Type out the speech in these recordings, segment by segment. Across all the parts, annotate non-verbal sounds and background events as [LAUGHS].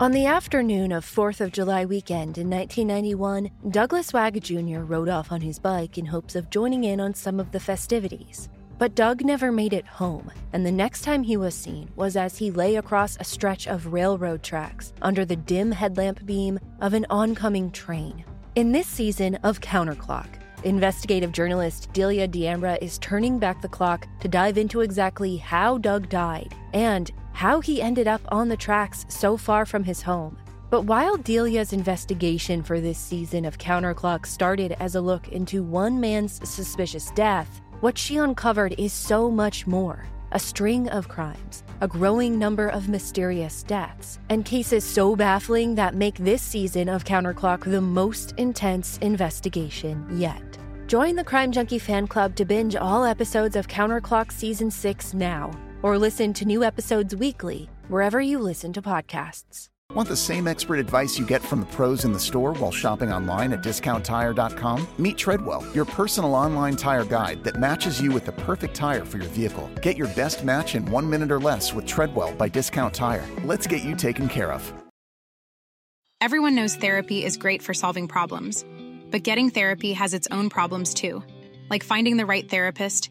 On the afternoon of 4th of July weekend in 1991, Douglas Wag Jr. rode off on his bike in hopes of joining in on some of the festivities. But Doug never made it home, and the next time he was seen was as he lay across a stretch of railroad tracks under the dim headlamp beam of an oncoming train. In this season of Counterclock, investigative journalist Delia D'Ambra is turning back the clock to dive into exactly how Doug died and how he ended up on the tracks so far from his home. But while Delia's investigation for this season of Counterclock started as a look into one man's suspicious death, what she uncovered is so much more a string of crimes, a growing number of mysterious deaths, and cases so baffling that make this season of Counterclock the most intense investigation yet. Join the Crime Junkie fan club to binge all episodes of Counterclock Season 6 now, or listen to new episodes weekly wherever you listen to podcasts. Want the same expert advice you get from the pros in the store while shopping online at discounttire.com? Meet Treadwell, your personal online tire guide that matches you with the perfect tire for your vehicle. Get your best match in one minute or less with Treadwell by Discount Tire. Let's get you taken care of. Everyone knows therapy is great for solving problems, but getting therapy has its own problems too, like finding the right therapist,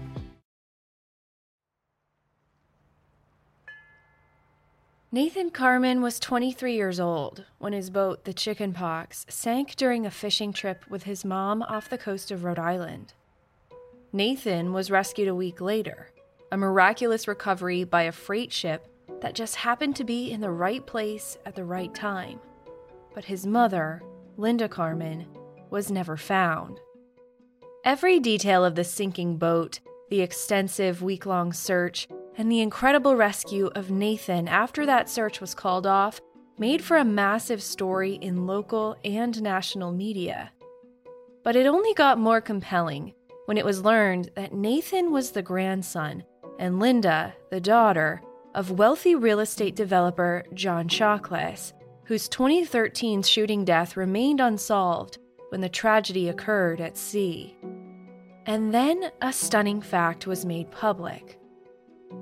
Nathan Carman was 23 years old when his boat, the Chicken Pox, sank during a fishing trip with his mom off the coast of Rhode Island. Nathan was rescued a week later, a miraculous recovery by a freight ship that just happened to be in the right place at the right time. But his mother, Linda Carman, was never found. Every detail of the sinking boat, the extensive week long search, and the incredible rescue of Nathan after that search was called off made for a massive story in local and national media. But it only got more compelling when it was learned that Nathan was the grandson and Linda, the daughter, of wealthy real estate developer John Chakalos, whose 2013 shooting death remained unsolved when the tragedy occurred at sea. And then a stunning fact was made public.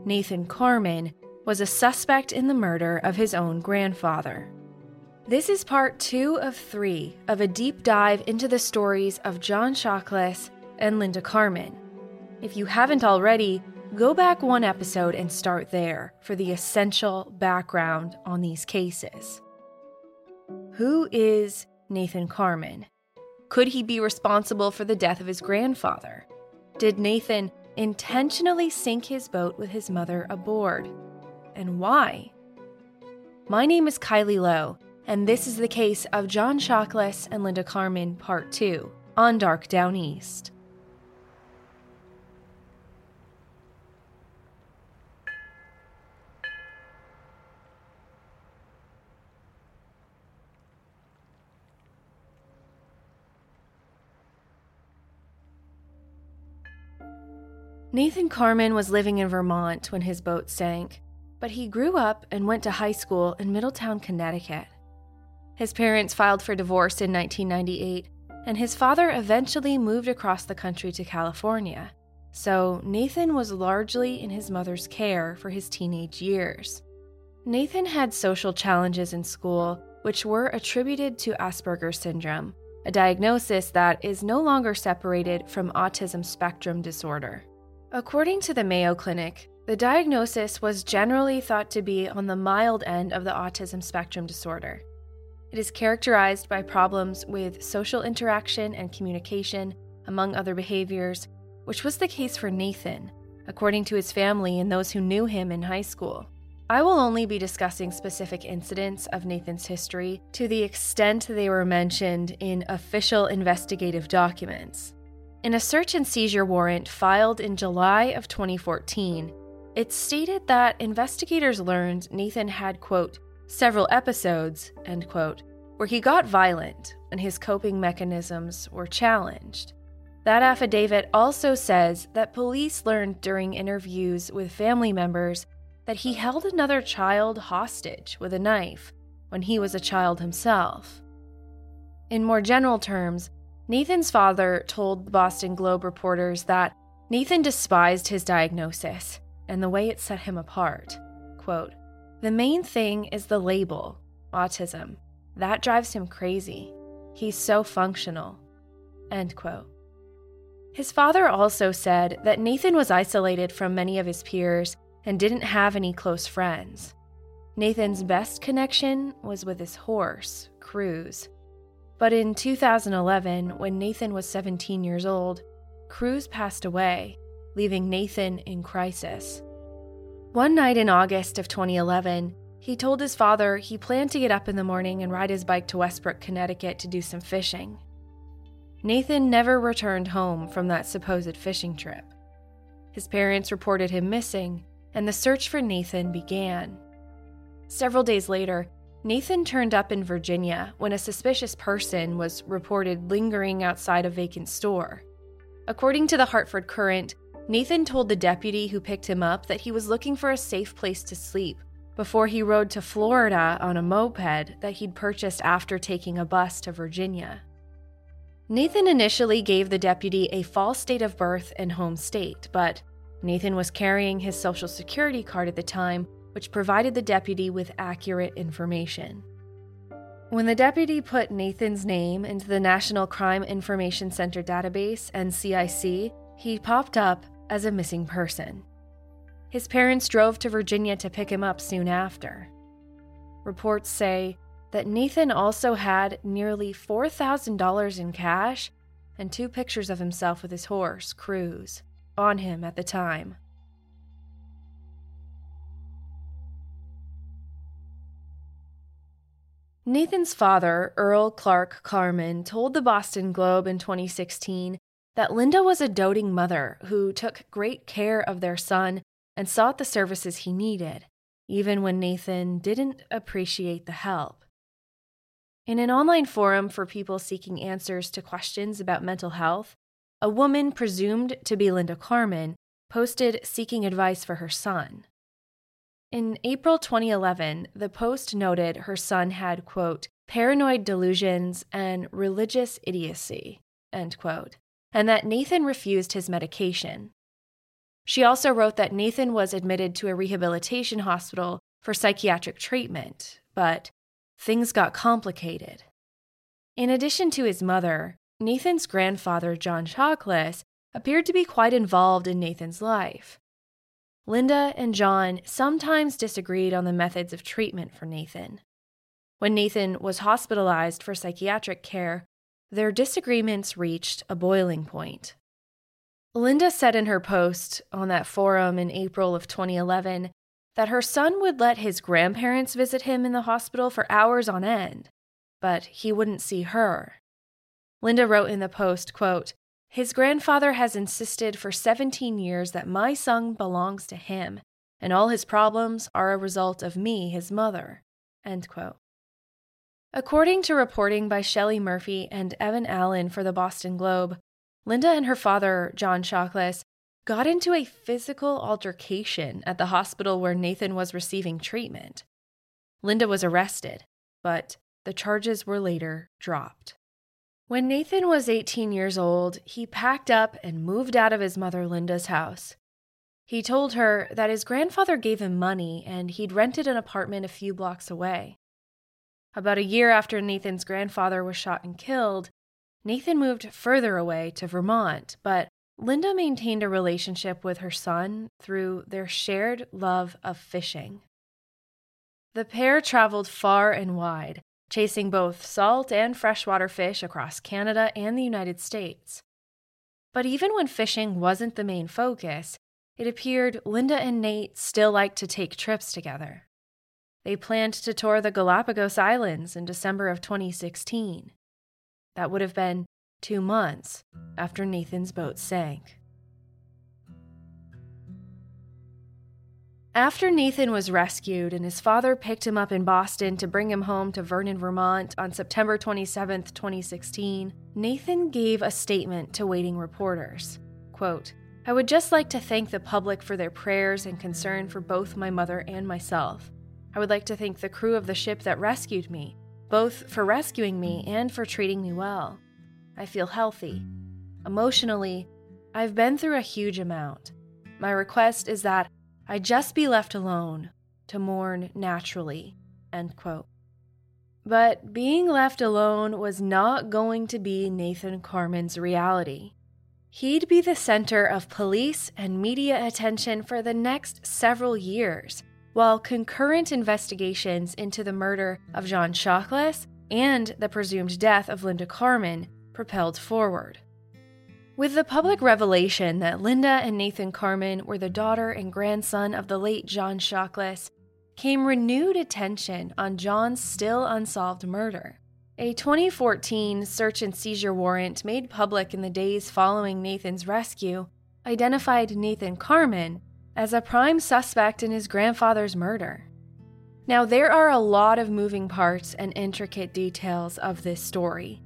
Nathan Carman, was a suspect in the murder of his own grandfather. This is part two of three of a deep dive into the stories of John Chakalos and Linda Carman. If you haven't already, go back one episode and start there for the essential background on these cases. Who is Nathan Carman? Could he be responsible for the death of his grandfather? Did Nathan intentionally sink his boat with his mother aboard? And why? My name is Kylie Low, and this is the case of John Chakalos and Linda Carman, Part 2, on Dark Downeast. Nathan Carman was living in Vermont when his boat sank, but he grew up and went to high school in Middletown, Connecticut. His parents filed for divorce in 1998, and his father eventually moved across the country to California. So Nathan was largely in his mother's care for his teenage years. Nathan had social challenges in school, which were attributed to Asperger's syndrome, a diagnosis that is no longer separated from autism spectrum disorder. According to the Mayo Clinic, the diagnosis was generally thought to be on the mild end of the autism spectrum disorder. It is characterized by problems with social interaction and communication, among other behaviors, which was the case for Nathan, according to his family and those who knew him in high school. I will only be discussing specific incidents of Nathan's history to the extent they were mentioned in official investigative documents. In a search and seizure warrant filed in July of 2014, it stated that investigators learned Nathan had, quote, several episodes, end quote, where he got violent and his coping mechanisms were challenged. That affidavit also says that police learned during interviews with family members that he held another child hostage with a knife when he was a child himself. In more general terms, Nathan's father told the Boston Globe reporters that Nathan despised his diagnosis and the way it set him apart. Quote, The main thing is the label, autism. That drives him crazy. He's so functional. End quote. His father also said that Nathan was isolated from many of his peers and didn't have any close friends. Nathan's best connection was with his horse, Cruz, but in 2011, when Nathan was 17 years old, Cruz passed away, leaving Nathan in crisis. One night in August of 2011, he told his father he planned to get up in the morning and ride his bike to Westbrook, Connecticut to do some fishing. Nathan never returned home from that supposed fishing trip. His parents reported him missing, and the search for Nathan began. Several days later, Nathan turned up in Virginia when a suspicious person was reported lingering outside a vacant store. According to the Hartford Courant, Nathan told the deputy who picked him up that he was looking for a safe place to sleep before he rode to Florida on a moped that he'd purchased after taking a bus to Virginia. Nathan initially gave the deputy a false date of birth and home state, but Nathan was carrying his social security card at the time which provided the deputy with accurate information. When the deputy put Nathan's name into the National Crime Information Center database, NCIC, he popped up as a missing person. His parents drove to Virginia to pick him up soon after. Reports say that Nathan also had nearly $4,000 in cash and two pictures of himself with his horse, Cruz, on him at the time. Nathan's father, Earl Clark Carman, told the Boston Globe in 2016 that Linda was a doting mother who took great care of their son and sought the services he needed, even when Nathan didn't appreciate the help. In an online forum for people seeking answers to questions about mental health, a woman presumed to be Linda Carman posted seeking advice for her son. In April 2011, the Post noted her son had, quote, paranoid delusions and religious idiocy, end quote, and that Nathan refused his medication. She also wrote that Nathan was admitted to a rehabilitation hospital for psychiatric treatment, but things got complicated. In addition to his mother, Nathan's grandfather, John Chakalos, appeared to be quite involved in Nathan's life. Linda and John sometimes disagreed on the methods of treatment for Nathan. When Nathan was hospitalized for psychiatric care, their disagreements reached a boiling point. Linda said in her post on that forum in April of 2011 that her son would let his grandparents visit him in the hospital for hours on end, but he wouldn't see her. Linda wrote in the post, quote, his grandfather has insisted for 17 years that my son belongs to him, and all his problems are a result of me, his mother. According to reporting by Shelley Murphy and Evan Allen for the Boston Globe, Linda and her father, John Chakalos, got into a physical altercation at the hospital where Nathan was receiving treatment. Linda was arrested, but the charges were later dropped. When Nathan was 18 years old, he packed up and moved out of his mother Linda's house. He told her that his grandfather gave him money and he'd rented an apartment a few blocks away. About a year after Nathan's grandfather was shot and killed, Nathan moved further away to Vermont, but Linda maintained a relationship with her son through their shared love of fishing. The pair traveled far and wide, chasing both salt and freshwater fish across Canada and the United States. But even when fishing wasn't the main focus, it appeared Linda and Nate still liked to take trips together. They planned to tour the Galapagos Islands in December of 2016. That would have been two months after Nathan's boat sank. After Nathan was rescued and his father picked him up in Boston to bring him home to Vernon, Vermont on September 27, 2016, Nathan gave a statement to waiting reporters. Quote, I would just like to thank the public for their prayers and concern for both my mother and myself. I would like to thank the crew of the ship that rescued me, both for rescuing me and for treating me well. I feel healthy. Emotionally, I've been through a huge amount. My request is that I just be left alone to mourn naturally. End quote. But being left alone was not going to be Nathan Carman's reality. He'd be the center of police and media attention for the next several years, while concurrent investigations into the murder of John Chakalos and the presumed death of Linda Carman propelled forward. With the public revelation that Linda and Nathan Carman were the daughter and grandson of the late John Chakalos, came renewed attention on John's still unsolved murder. A 2014 search and seizure warrant made public in the days following Nathan's rescue identified Nathan Carman as a prime suspect in his grandfather's murder. Now, there are a lot of moving parts and intricate details of this story.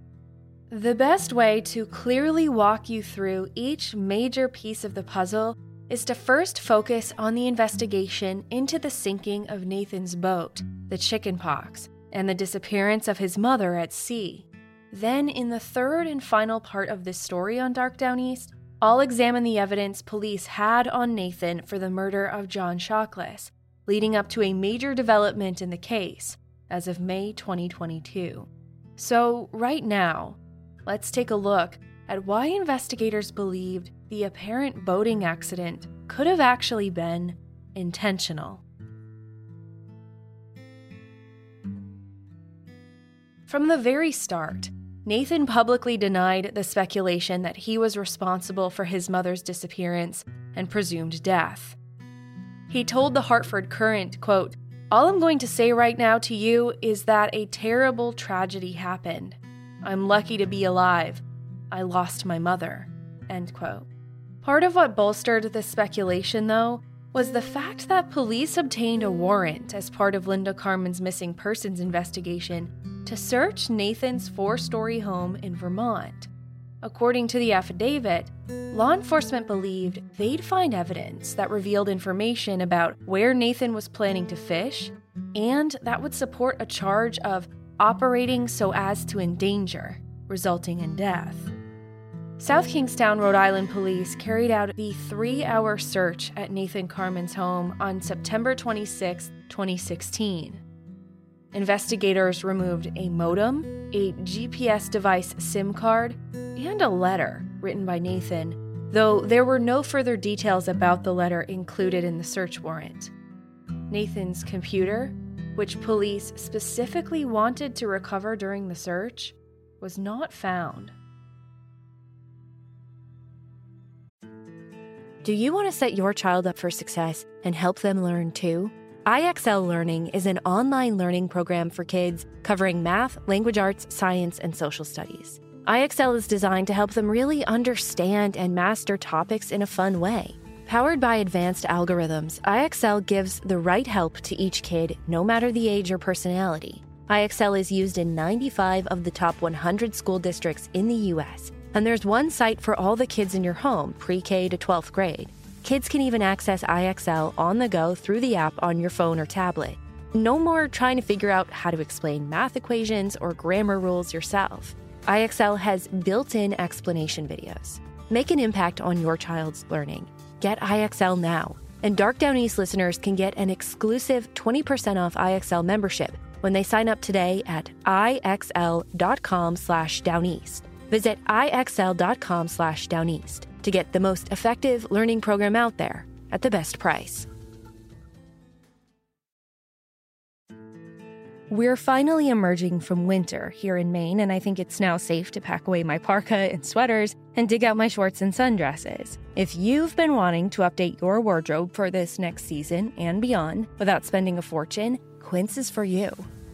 The best way to clearly walk you through each major piece of the puzzle is to first focus on the investigation into the sinking of Nathan's boat, the chickenpox, and the disappearance of his mother at sea. Then, in the third and final part of this story on Dark Downeast, I'll examine the evidence police had on Nathan for the murder of John Chakalos, leading up to a major development in the case as of May 2022. So, right now, let's take a look at why investigators believed the apparent boating accident could have actually been intentional. From the very start, Nathan publicly denied the speculation that he was responsible for his mother's disappearance and presumed death. He told the Hartford Courant, quote, All I'm going to say right now to you is that a terrible tragedy happened. I'm lucky to be alive. I lost my mother. End quote. Part of what bolstered the speculation, though, was the fact that police obtained a warrant as part of Linda Carman's missing persons investigation to search Nathan's four story home in Vermont. According to the affidavit, law enforcement believed they'd find evidence that revealed information about where Nathan was planning to fish, and that would support a charge of operating so as to endanger, resulting in death. South Kingstown, Rhode Island police carried out the three hour search at Nathan Carman's home on September 26, 2016. Investigators removed a modem, a GPS device SIM card, and a letter written by Nathan, though there were no further details about the letter included in the search warrant. Nathan's computer, which police specifically wanted to recover during the search, was not found. Do you want to set your child up for success and help them learn too? IXL Learning is an online learning program for kids covering math, language arts, science, and social studies. IXL is designed to help them really understand and master topics in a fun way. Powered by advanced algorithms, IXL gives the right help to each kid, no matter the age or personality. IXL is used in 95 of the top 100 school districts in the U.S., and there's one site for all the kids in your home, pre K to 12th grade. Kids can even access IXL on the go through the app on your phone or tablet. No more trying to figure out how to explain math equations or grammar rules yourself. IXL has built in explanation videos. Make an impact on your child's learning. Get IXL now. And Dark Downeast listeners can get an exclusive 20% off IXL membership when they sign up today at ixl.com slash downeast. Visit ixl.com slash downeast to get the most effective learning program out there at the best price. We're finally emerging from winter here in Maine, and I think it's now safe to pack away my parka [LAUGHS] and sweaters and dig out my shorts and sundresses. If you've been wanting to update your wardrobe for this next season and beyond without spending a fortune, Quince is for you.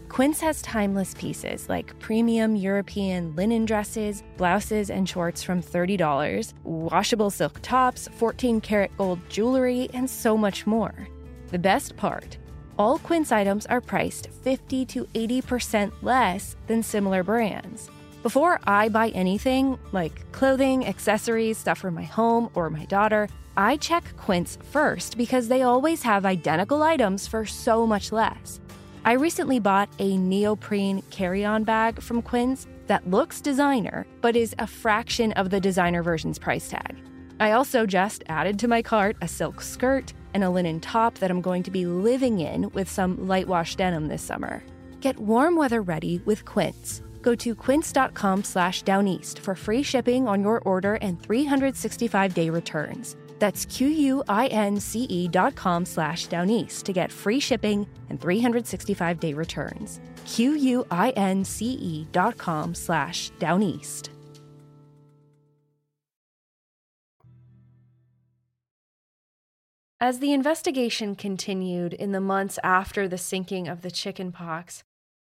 Quince has timeless pieces like premium European linen dresses, blouses, and shorts from $30, washable silk tops, 14 karat gold jewelry, and so much more. The best part all Quince items are priced 50 to 80% less than similar brands. Before I buy anything, like clothing, accessories, stuff for my home or my daughter, I check Quince first because they always have identical items for so much less. I recently bought a neoprene carry on bag from Quince that looks designer, but is a fraction of the designer version's price tag. I also just added to my cart a silk skirt and a linen top that I'm going to be living in with some light wash denim this summer. Get warm weather ready with Quince. Go to quince.com slash downeast for free shipping on your order and 365-day returns. That's q-u-i-n-c-e dot com slash downeast to get free shipping and 365-day returns. q-u-i-n-c-e dot com slash downeast. As the investigation continued in the months after the sinking of the chicken pox,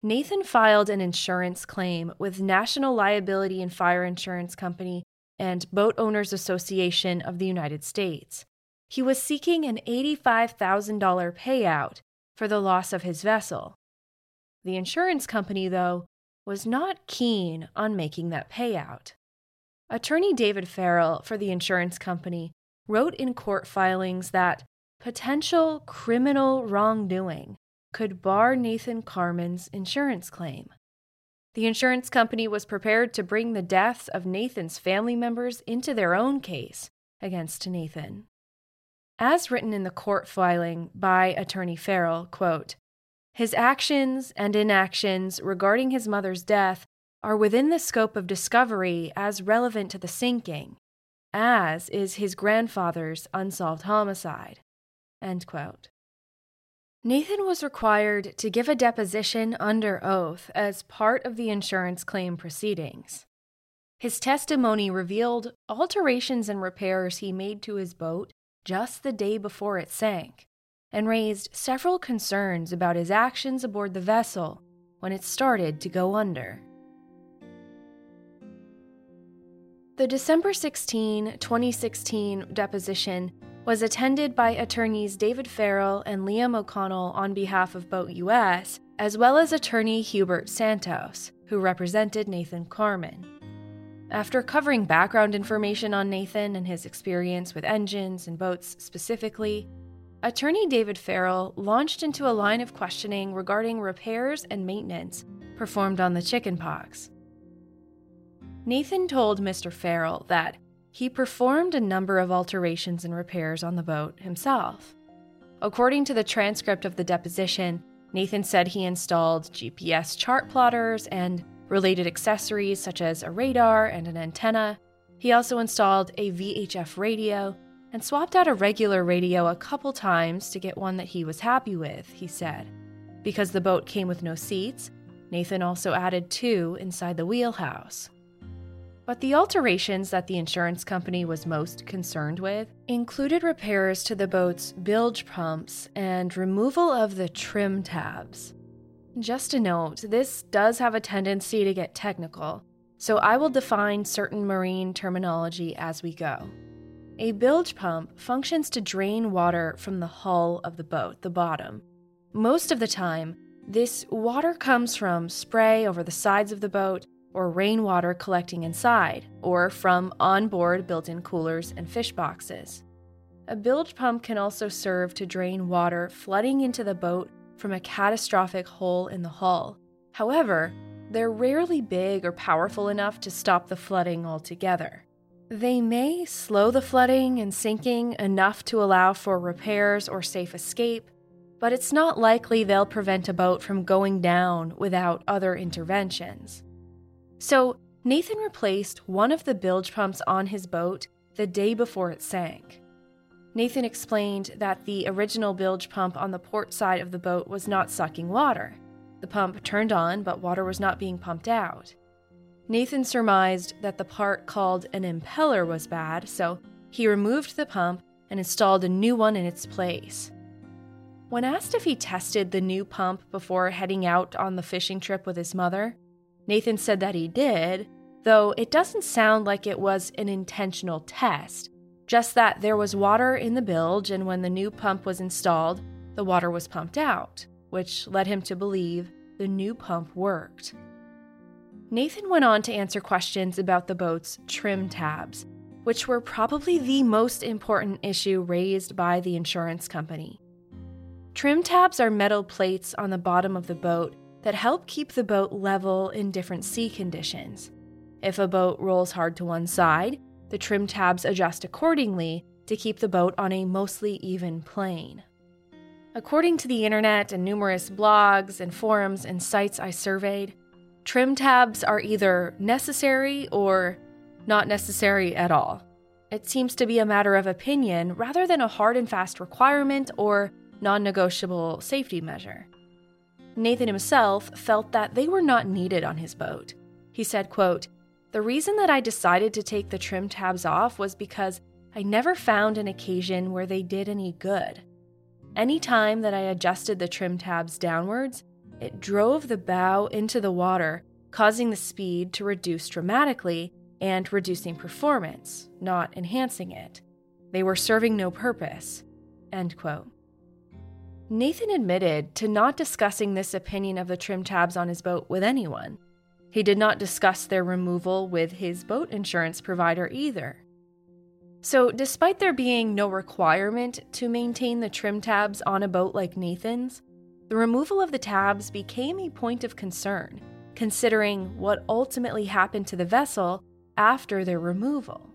Nathan filed an insurance claim with National Liability and Fire Insurance Company and Boat Owners Association of the United States. He was seeking an $85,000 payout for the loss of his vessel. The insurance company, though, was not keen on making that payout. Attorney David Farrell for the insurance company wrote in court filings that potential criminal wrongdoing could bar Nathan Carman's insurance claim. The insurance company was prepared to bring the deaths of Nathan's family members into their own case against Nathan. As written in the court filing by attorney Farrell, quote, his actions and inactions regarding his mother's death are within the scope of discovery as relevant to the sinking, as is his grandfather's unsolved homicide. Nathan was required to give a deposition under oath as part of the insurance claim proceedings. His testimony revealed alterations and repairs he made to his boat just the day before it sank, and raised several concerns about his actions aboard the vessel when it started to go under. The December 16, 2016 deposition was attended by attorneys David Farrell and Liam O'Connell on behalf of Boat US, as well as attorney Hubert Santos, who represented Nathan Carman. After covering background information on Nathan and his experience with engines and boats specifically, attorney David Farrell launched into a line of questioning regarding repairs and maintenance performed on the chickenpox. Nathan told Mr. Farrell that he performed a number of alterations and repairs on the boat himself. According to the transcript of the deposition, Nathan said he installed GPS chart plotters and related accessories such as a radar and an antenna. He also installed a VHF radio and swapped out a regular radio a couple times to get one that he was happy with, he said. Because the boat came with no seats, Nathan also added two inside the wheelhouse. But the alterations that the insurance company was most concerned with included repairs to the boat's bilge pumps and removal of the trim tabs. Just a note, this does have a tendency to get technical, so I will define certain marine terminology as we go. A bilge pump functions to drain water from the hull of the boat, the bottom. Most of the time, this water comes from spray over the sides of the boat or rainwater collecting inside, or from onboard built in coolers and fish boxes. A bilge pump can also serve to drain water flooding into the boat from a catastrophic hole in the hull. However, they're rarely big or powerful enough to stop the flooding altogether. They may slow the flooding and sinking enough to allow for repairs or safe escape, but it's not likely they'll prevent a boat from going down without other interventions. So, Nathan replaced one of the bilge pumps on his boat the day before it sank. Nathan explained that the original bilge pump on the port side of the boat was not sucking water. The pump turned on, but water was not being pumped out. Nathan surmised that the part called an impeller was bad, so he removed the pump and installed a new one in its place. When asked if he tested the new pump before heading out on the fishing trip with his mother, Nathan said that he did, though it doesn't sound like it was an intentional test, just that there was water in the bilge, and when the new pump was installed, the water was pumped out, which led him to believe the new pump worked. Nathan went on to answer questions about the boat's trim tabs, which were probably the most important issue raised by the insurance company. Trim tabs are metal plates on the bottom of the boat that help keep the boat level in different sea conditions. If a boat rolls hard to one side, the trim tabs adjust accordingly to keep the boat on a mostly even plane. According to the internet and numerous blogs and forums and sites I surveyed, trim tabs are either necessary or not necessary at all. It seems to be a matter of opinion rather than a hard and fast requirement or non negotiable safety measure. Nathan himself felt that they were not needed on his boat. He said, quote, The reason that I decided to take the trim tabs off was because I never found an occasion where they did any good. Any time that I adjusted the trim tabs downwards, it drove the bow into the water, causing the speed to reduce dramatically and reducing performance, not enhancing it. They were serving no purpose. End quote. Nathan admitted to not discussing this opinion of the trim tabs on his boat with anyone. He did not discuss their removal with his boat insurance provider either. So, despite there being no requirement to maintain the trim tabs on a boat like Nathan's, the removal of the tabs became a point of concern, considering what ultimately happened to the vessel after their removal.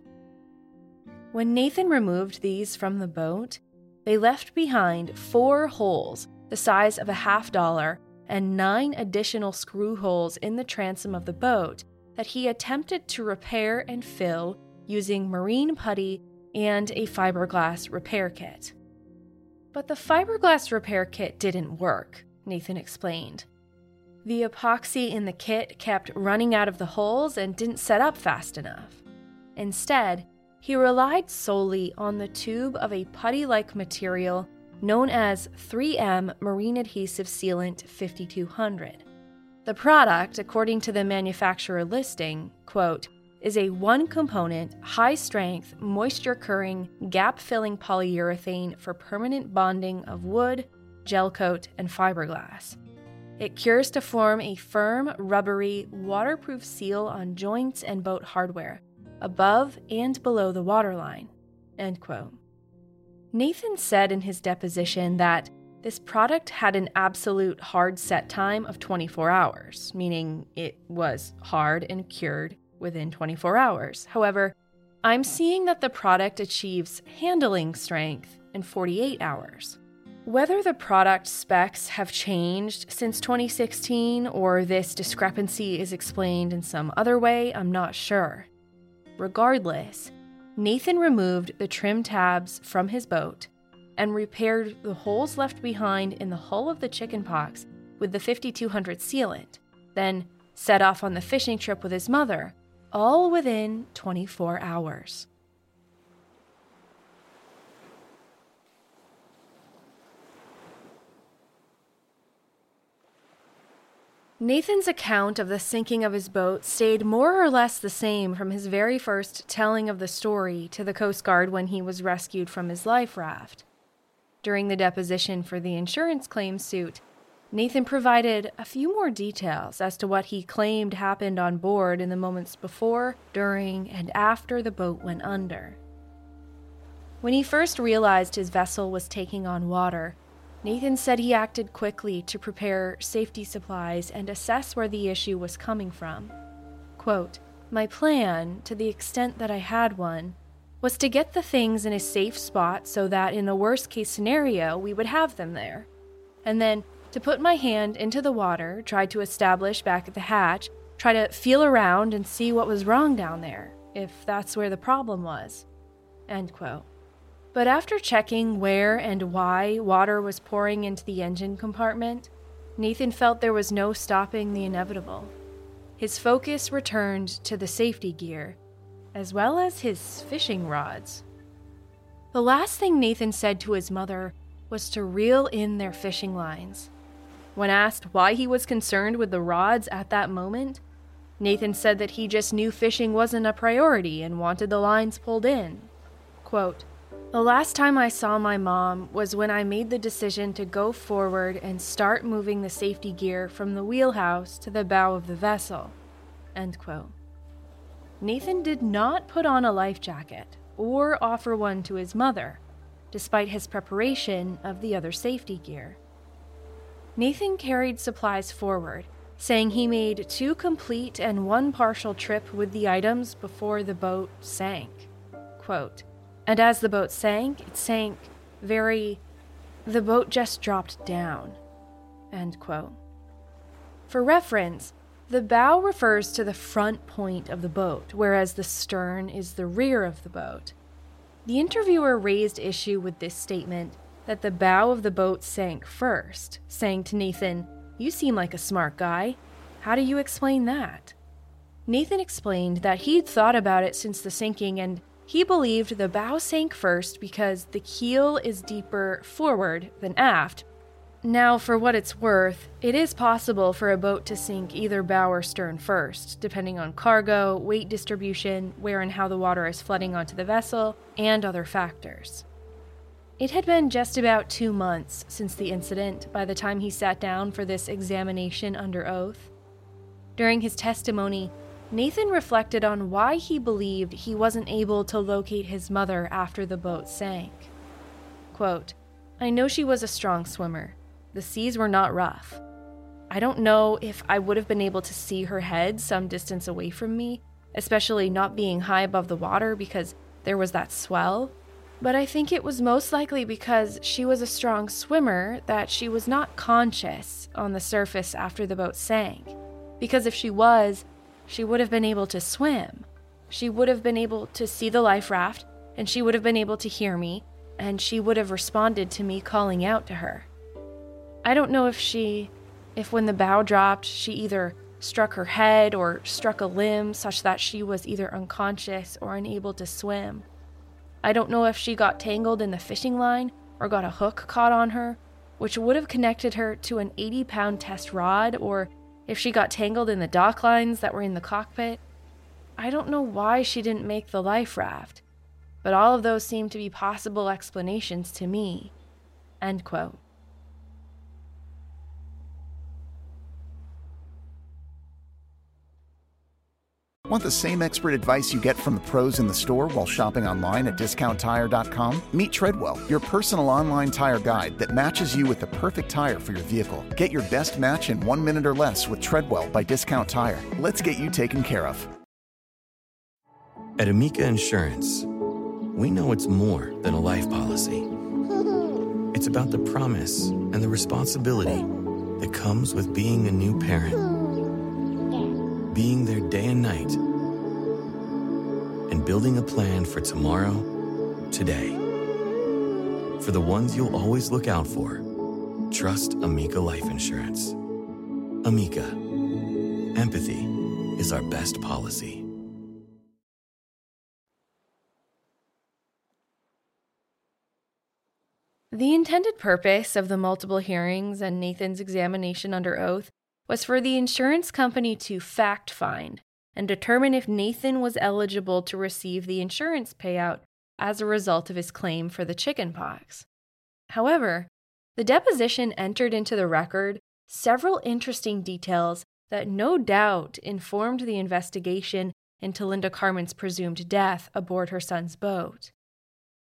When Nathan removed these from the boat, they left behind four holes the size of a half dollar and nine additional screw holes in the transom of the boat that he attempted to repair and fill using marine putty and a fiberglass repair kit. But the fiberglass repair kit didn't work, Nathan explained. The epoxy in the kit kept running out of the holes and didn't set up fast enough. Instead, he relied solely on the tube of a putty like material known as 3M Marine Adhesive Sealant 5200. The product, according to the manufacturer listing, quote, is a one component, high strength, moisture curing, gap filling polyurethane for permanent bonding of wood, gel coat, and fiberglass. It cures to form a firm, rubbery, waterproof seal on joints and boat hardware, above and below the waterline. End quote. Nathan said in his deposition that this product had an absolute hard set time of 24 hours, meaning it was hard and cured within 24 hours. However, I'm seeing that the product achieves handling strength in 48 hours. Whether the product specs have changed since 2016 or this discrepancy is explained in some other way, I'm not sure. Regardless, Nathan removed the trim tabs from his boat and repaired the holes left behind in the hull of the chickenpox with the 5200 sealant, then set off on the fishing trip with his mother, all within 24 hours. Nathan's account of the sinking of his boat stayed more or less the same from his very first telling of the story to the Coast Guard when he was rescued from his life raft. During the deposition for the insurance claim suit, Nathan provided a few more details as to what he claimed happened on board in the moments before, during, and after the boat went under. When he first realized his vessel was taking on water, Nathan said he acted quickly to prepare safety supplies and assess where the issue was coming from. Quote, My plan, to the extent that I had one, was to get the things in a safe spot so that in a worst case scenario we would have them there. And then to put my hand into the water, try to establish back at the hatch, try to feel around and see what was wrong down there, if that's where the problem was. End quote. But after checking where and why water was pouring into the engine compartment, Nathan felt there was no stopping the inevitable. His focus returned to the safety gear, as well as his fishing rods. The last thing Nathan said to his mother was to reel in their fishing lines. When asked why he was concerned with the rods at that moment, Nathan said that he just knew fishing wasn't a priority and wanted the lines pulled in. Quote, The last time I saw my mom was when I made the decision to go forward and start moving the safety gear from the wheelhouse to the bow of the vessel. End quote. Nathan did not put on a life jacket or offer one to his mother, despite his preparation of the other safety gear. Nathan carried supplies forward, saying he made two complete and one partial trip with the items before the boat sank. Quote, and as the boat sank, it sank very. The boat just dropped down. End quote. For reference, the bow refers to the front point of the boat, whereas the stern is the rear of the boat. The interviewer raised issue with this statement that the bow of the boat sank first, saying to Nathan, You seem like a smart guy. How do you explain that? Nathan explained that he'd thought about it since the sinking and he believed the bow sank first because the keel is deeper forward than aft. Now, for what it's worth, it is possible for a boat to sink either bow or stern first, depending on cargo, weight distribution, where and how the water is flooding onto the vessel, and other factors. It had been just about two months since the incident by the time he sat down for this examination under oath. During his testimony, Nathan reflected on why he believed he wasn't able to locate his mother after the boat sank. Quote, I know she was a strong swimmer. The seas were not rough. I don't know if I would have been able to see her head some distance away from me, especially not being high above the water because there was that swell. But I think it was most likely because she was a strong swimmer that she was not conscious on the surface after the boat sank. Because if she was, she would have been able to swim. She would have been able to see the life raft, and she would have been able to hear me, and she would have responded to me calling out to her. I don't know if she, if when the bow dropped, she either struck her head or struck a limb such that she was either unconscious or unable to swim. I don't know if she got tangled in the fishing line or got a hook caught on her, which would have connected her to an 80 pound test rod or if she got tangled in the dock lines that were in the cockpit. I don't know why she didn't make the life raft, but all of those seem to be possible explanations to me. End quote. Want the same expert advice you get from the pros in the store while shopping online at discounttire.com? Meet Treadwell, your personal online tire guide that matches you with the perfect tire for your vehicle. Get your best match in one minute or less with Treadwell by Discount Tire. Let's get you taken care of. At Amica Insurance, we know it's more than a life policy. [LAUGHS] It's about the promise and the responsibility that comes with being a new parent being there day and night, and building a plan for tomorrow, today. For the ones you'll always look out for, trust Amica Life Insurance. Amica, empathy is our best policy. The intended purpose of the multiple hearings and Nathan's examination under oath was for the insurance company to fact find and determine if Nathan was eligible to receive the insurance payout as a result of his claim for the chickenpox. However, the deposition entered into the record several interesting details that no doubt informed the investigation into Linda Carman's presumed death aboard her son's boat.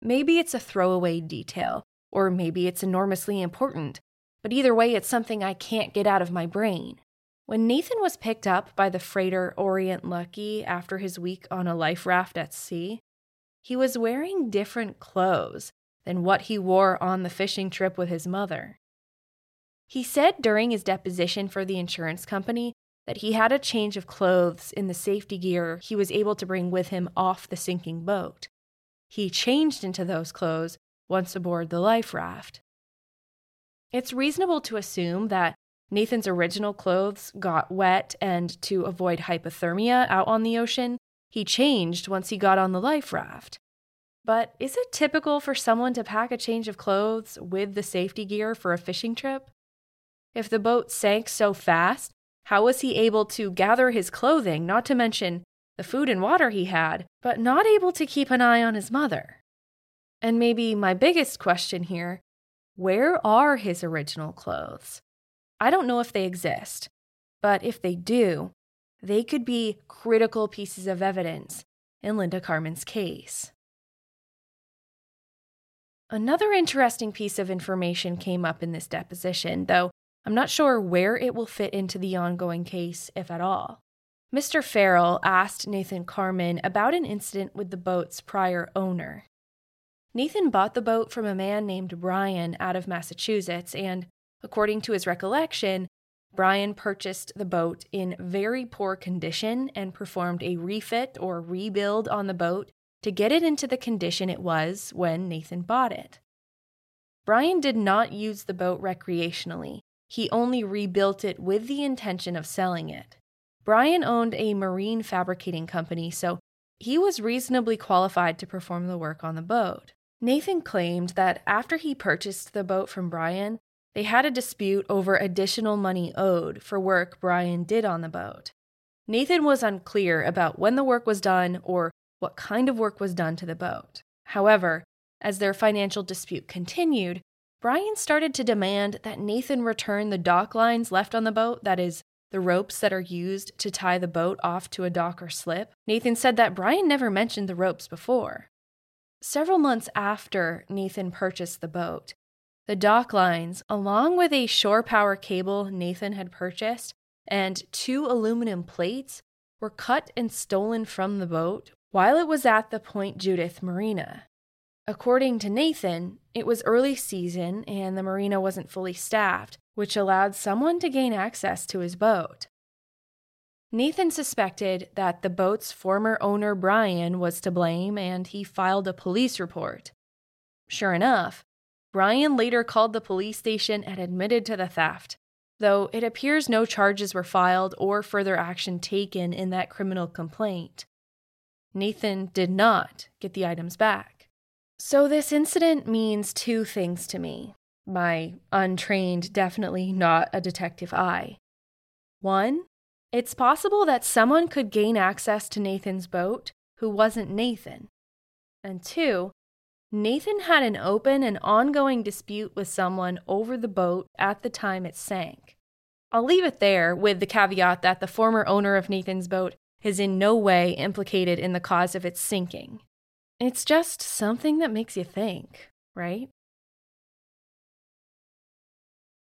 Maybe it's a throwaway detail, or maybe it's enormously important, but either way, it's something I can't get out of my brain. When Nathan was picked up by the freighter Orient Lucky after his week on a life raft at sea, he was wearing different clothes than what he wore on the fishing trip with his mother. He said during his deposition for the insurance company that he had a change of clothes in the safety gear he was able to bring with him off the sinking boat. He changed into those clothes once aboard the life raft. It's reasonable to assume that Nathan's original clothes got wet, and to avoid hypothermia out on the ocean, he changed once he got on the life raft. But is it typical for someone to pack a change of clothes with the safety gear for a fishing trip? If the boat sank so fast, how was he able to gather his clothing, not to mention the food and water he had, but not able to keep an eye on his mother? And maybe my biggest question here where are his original clothes? I don't know if they exist, but if they do, they could be critical pieces of evidence in Linda Carman's case. Another interesting piece of information came up in this deposition, though I'm not sure where it will fit into the ongoing case, if at all. Mr. Farrell asked Nathan Carman about an incident with the boat's prior owner. Nathan bought the boat from a man named Brian out of Massachusetts, and according to his recollection, Brian purchased the boat in very poor condition and performed a refit or rebuild on the boat to get it into the condition it was when Nathan bought it. Brian did not use the boat recreationally, he only rebuilt it with the intention of selling it. Brian owned a marine fabricating company, so he was reasonably qualified to perform the work on the boat. Nathan claimed that after he purchased the boat from Brian, they had a dispute over additional money owed for work Brian did on the boat. Nathan was unclear about when the work was done or what kind of work was done to the boat. However, as their financial dispute continued, Brian started to demand that Nathan return the dock lines left on the boat, that is, the ropes that are used to tie the boat off to a dock or slip. Nathan said that Brian never mentioned the ropes before. Several months after Nathan purchased the boat, the dock lines, along with a shore power cable Nathan had purchased and two aluminum plates, were cut and stolen from the boat while it was at the Point Judith Marina. According to Nathan, it was early season and the marina wasn't fully staffed, which allowed someone to gain access to his boat. Nathan suspected that the boat's former owner, Brian, was to blame and he filed a police report. Sure enough, Brian later called the police station and admitted to the theft, though it appears no charges were filed or further action taken in that criminal complaint. Nathan did not get the items back. So, this incident means two things to me my untrained, definitely not a detective eye. One, it's possible that someone could gain access to Nathan's boat who wasn't Nathan. And two, Nathan had an open and ongoing dispute with someone over the boat at the time it sank. I'll leave it there with the caveat that the former owner of Nathan's boat is in no way implicated in the cause of its sinking. It's just something that makes you think, right?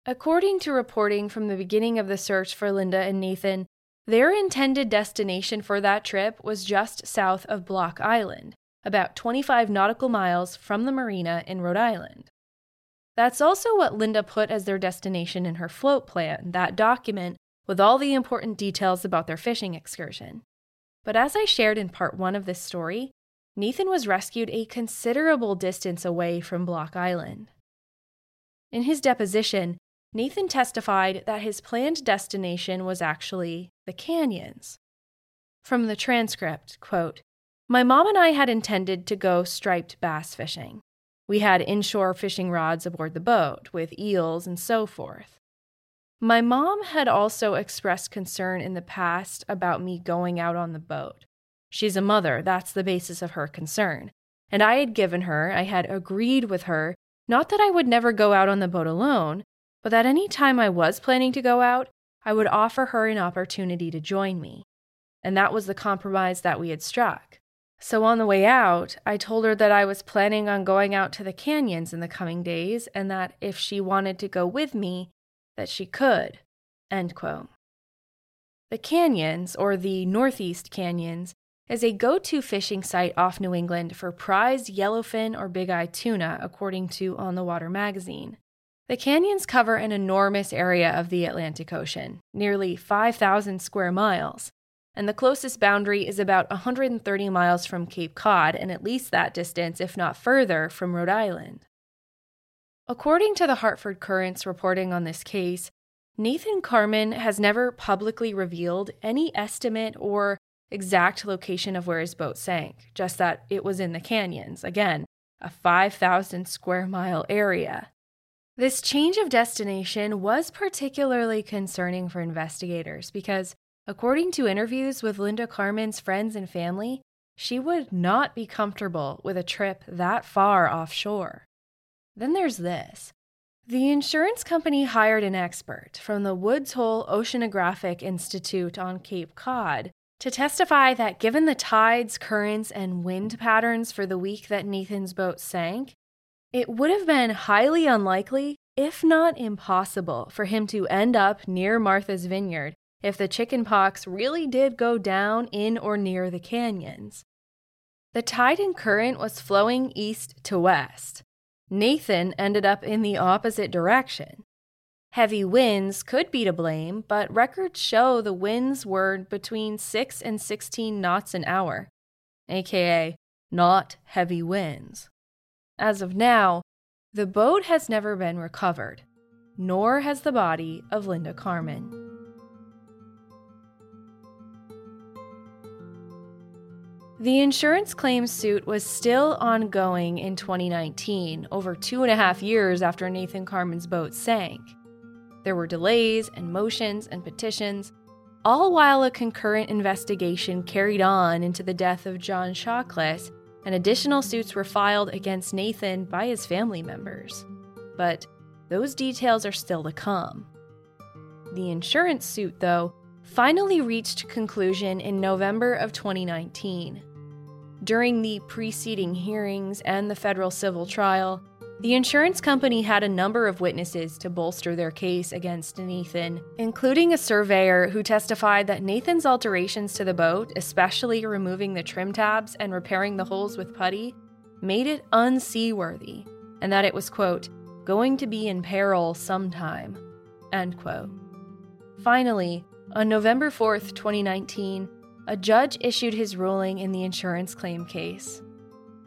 According to reporting from the beginning of the search for Linda and Nathan, their intended destination for that trip was just south of Block Island, about 25 nautical miles from the marina in Rhode Island. That's also what Linda put as their destination in her float plan, that document with all the important details about their fishing excursion. But as I shared in part one of this story, Nathan was rescued a considerable distance away from Block Island. In his deposition, Nathan testified that his planned destination was actually the canyons. From the transcript, quote, My mom and I had intended to go striped bass fishing. We had inshore fishing rods aboard the boat with eels and so forth. My mom had also expressed concern in the past about me going out on the boat. She's a mother, that's the basis of her concern. And I had given her, I had agreed with her, not that I would never go out on the boat alone, but that any time I was planning to go out, I would offer her an opportunity to join me. And that was the compromise that we had struck. So on the way out, I told her that I was planning on going out to the canyons in the coming days and that if she wanted to go with me, that she could. End quote. The canyons, or the Northeast Canyons, is a go to fishing site off New England for prized yellowfin or big eye tuna, according to On the Water magazine. The canyons cover an enormous area of the Atlantic Ocean, nearly 5,000 square miles, and the closest boundary is about 130 miles from Cape Cod and at least that distance, if not further, from Rhode Island. According to the Hartford Courant's reporting on this case, Nathan Carman has never publicly revealed any estimate or exact location of where his boat sank, just that it was in the canyons, again, a 5,000 square mile area. This change of destination was particularly concerning for investigators because, according to interviews with Linda Carman's friends and family, she would not be comfortable with a trip that far offshore. Then there's this. The insurance company hired an expert from the Woods Hole Oceanographic Institute on Cape Cod to testify that given the tides, currents, and wind patterns for the week that Nathan's boat sank, it would have been highly unlikely, if not impossible, for him to end up near Martha's Vineyard if the Chicken Pox really did go down in or near the canyons. The tide and current was flowing east to west. Nathan ended up in the opposite direction. Heavy winds could be to blame, but records show the winds were between 6 and 16 knots an hour, aka not heavy winds. As of now, the boat has never been recovered, nor has the body of Linda Carman. The insurance claim suit was still ongoing in 2019, over two and a half years after Nathan Carman's boat sank. There were delays and motions and petitions, all while a concurrent investigation carried on into the death of John Chakalos, and additional suits were filed against Nathan by his family members. But those details are still to come. The insurance suit, though, finally reached conclusion in November of 2019. During the preceding hearings and the federal civil trial, the insurance company had a number of witnesses to bolster their case against Nathan, including a surveyor who testified that Nathan's alterations to the boat, especially removing the trim tabs and repairing the holes with putty, made it unseaworthy, and that it was, quote, going to be in peril sometime, end quote. Finally, on November 4th, 2019, a judge issued his ruling in the insurance claim case.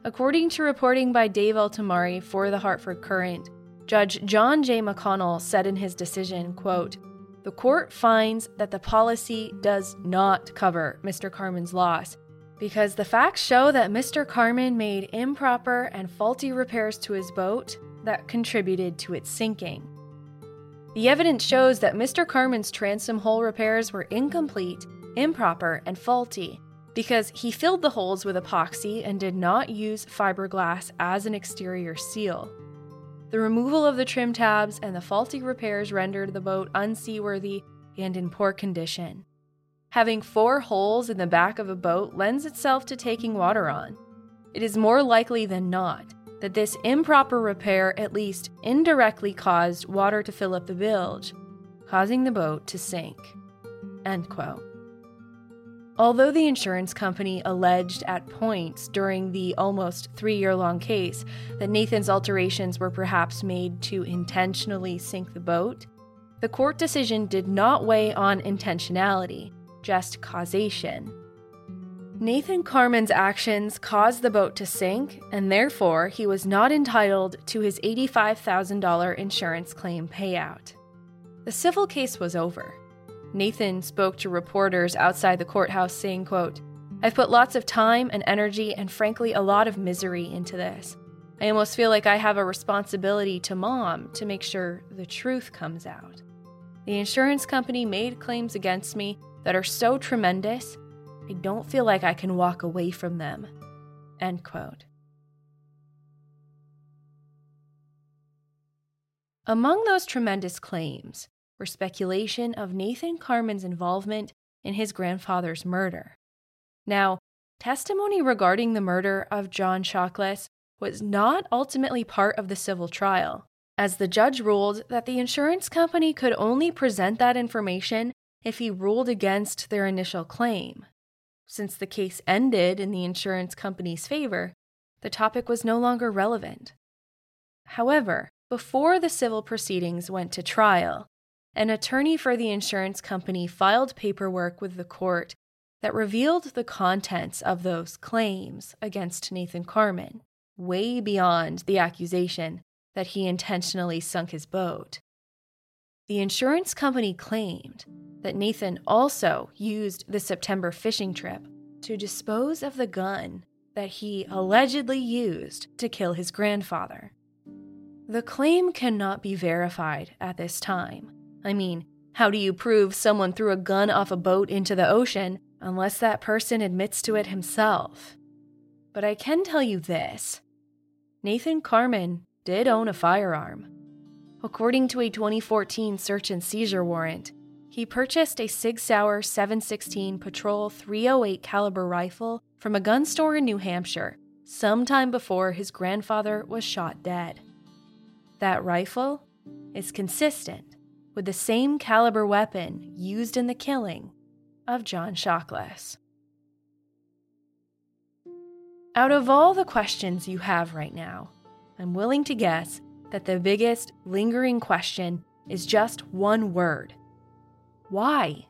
According to reporting by Dave Altimari for the Hartford Courant, Judge John J. McConnell said in his decision, quote, "The court finds that the policy does not cover Mr. Carman's loss because the facts show that Mr. Carman made improper and faulty repairs to his boat that contributed to its sinking. The evidence shows that Mr. Carman's transom hole repairs were incomplete improper, and faulty because he filled the holes with epoxy and did not use fiberglass as an exterior seal. The removal of the trim tabs and the faulty repairs rendered the boat unseaworthy and in poor condition. Having four holes in the back of a boat lends itself to taking water on. It is more likely than not that this improper repair at least indirectly caused water to fill up the bilge, causing the boat to sink. End quote. Although the insurance company alleged at points during the almost three year long case that Nathan's alterations were perhaps made to intentionally sink the boat, the court decision did not weigh on intentionality, just causation. Nathan Carman's actions caused the boat to sink, and therefore he was not entitled to his $85,000 insurance claim payout. The civil case was over. Nathan spoke to reporters outside the courthouse saying, quote, I've put lots of time and energy and frankly a lot of misery into this. I almost feel like I have a responsibility to mom to make sure the truth comes out. The insurance company made claims against me that are so tremendous, I don't feel like I can walk away from them. End quote. Among those tremendous claims were speculation of Nathan Carman's involvement in his grandfather's murder. Now, testimony regarding the murder of John Chakalos was not ultimately part of the civil trial, as the judge ruled that the insurance company could only present that information if he ruled against their initial claim. Since the case ended in the insurance company's favor, the topic was no longer relevant. However, before the civil proceedings went to trial, an attorney for the insurance company filed paperwork with the court that revealed the contents of those claims against Nathan Carman, way beyond the accusation that he intentionally sunk his boat. The insurance company claimed that Nathan also used the September fishing trip to dispose of the gun that he allegedly used to kill his grandfather. The claim cannot be verified at this time, I mean, how do you prove someone threw a gun off a boat into the ocean unless that person admits to it himself. But I can tell you this Nathan Carman did own a firearm. According to a 2014 search and seizure warrant, he purchased a Sig Sauer 716 Patrol 308 caliber rifle from a gun store in New Hampshire sometime before his grandfather was shot dead. That rifle is consistent with the same caliber weapon used in the killing of John Chakalos. Out of all the questions you have right now, I'm willing to guess that the biggest lingering question is just one word Why?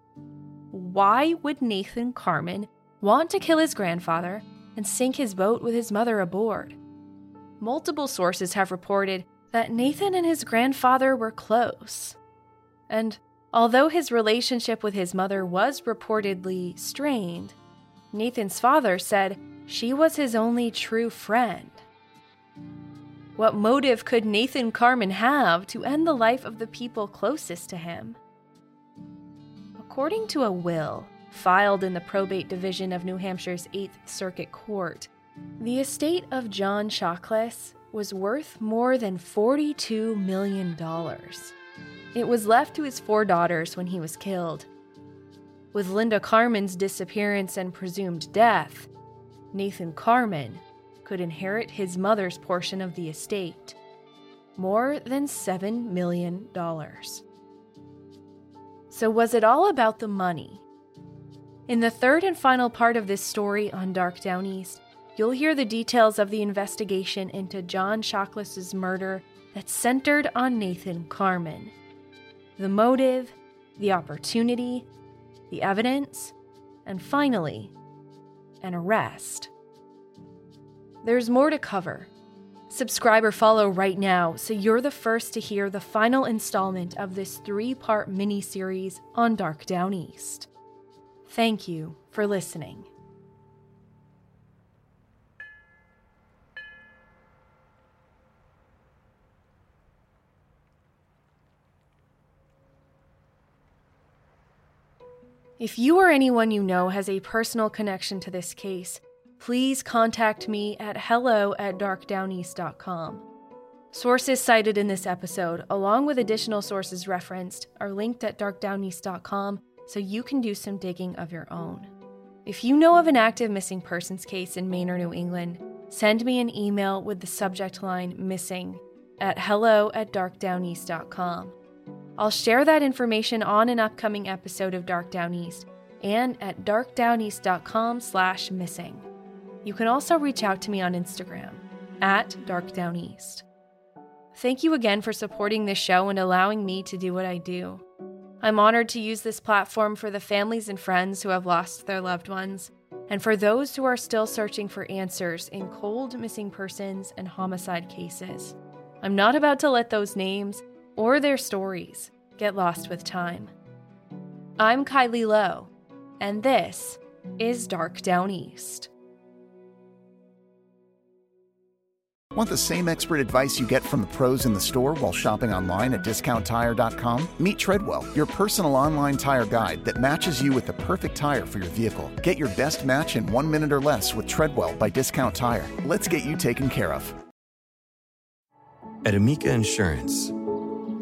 Why would Nathan Carman want to kill his grandfather and sink his boat with his mother aboard? Multiple sources have reported that Nathan and his grandfather were close. And although his relationship with his mother was reportedly strained, Nathan's father said she was his only true friend. What motive could Nathan Carman have to end the life of the people closest to him? According to a will filed in the probate division of New Hampshire's 8th Circuit Court, the estate of John Chakalos was worth more than $42 million. It was left to his four daughters when he was killed. With Linda Carman's disappearance and presumed death, Nathan Carman could inherit his mother's portion of the estate more than $7 million. So, was it all about the money? In the third and final part of this story on Dark Downeast, you'll hear the details of the investigation into John Chakalos's murder that centered on Nathan Carman. The motive, the opportunity, the evidence, and finally, an arrest. There's more to cover. Subscribe or follow right now so you're the first to hear the final installment of this three part mini series on Dark Downeast. Thank you for listening. If you or anyone you know has a personal connection to this case, please contact me at hello at darkdowneast.com. Sources cited in this episode, along with additional sources referenced, are linked at darkdowneast.com so you can do some digging of your own. If you know of an active missing persons case in Maine or New England, send me an email with the subject line missing at hello at darkdowneast.com. I'll share that information on an upcoming episode of Dark Downeast and at darkdowneast.com slash missing. You can also reach out to me on Instagram at darkdowneast. Thank you again for supporting this show and allowing me to do what I do. I'm honored to use this platform for the families and friends who have lost their loved ones, and for those who are still searching for answers in cold missing persons and homicide cases. I'm not about to let those names or their stories get lost with time. I'm Kylie Low, and this is Dark Downeast. Want the same expert advice you get from the pros in the store while shopping online at discounttire.com? Meet Treadwell, your personal online tire guide that matches you with the perfect tire for your vehicle. Get your best match in one minute or less with Treadwell by Discount Tire. Let's get you taken care of. At Amica Insurance,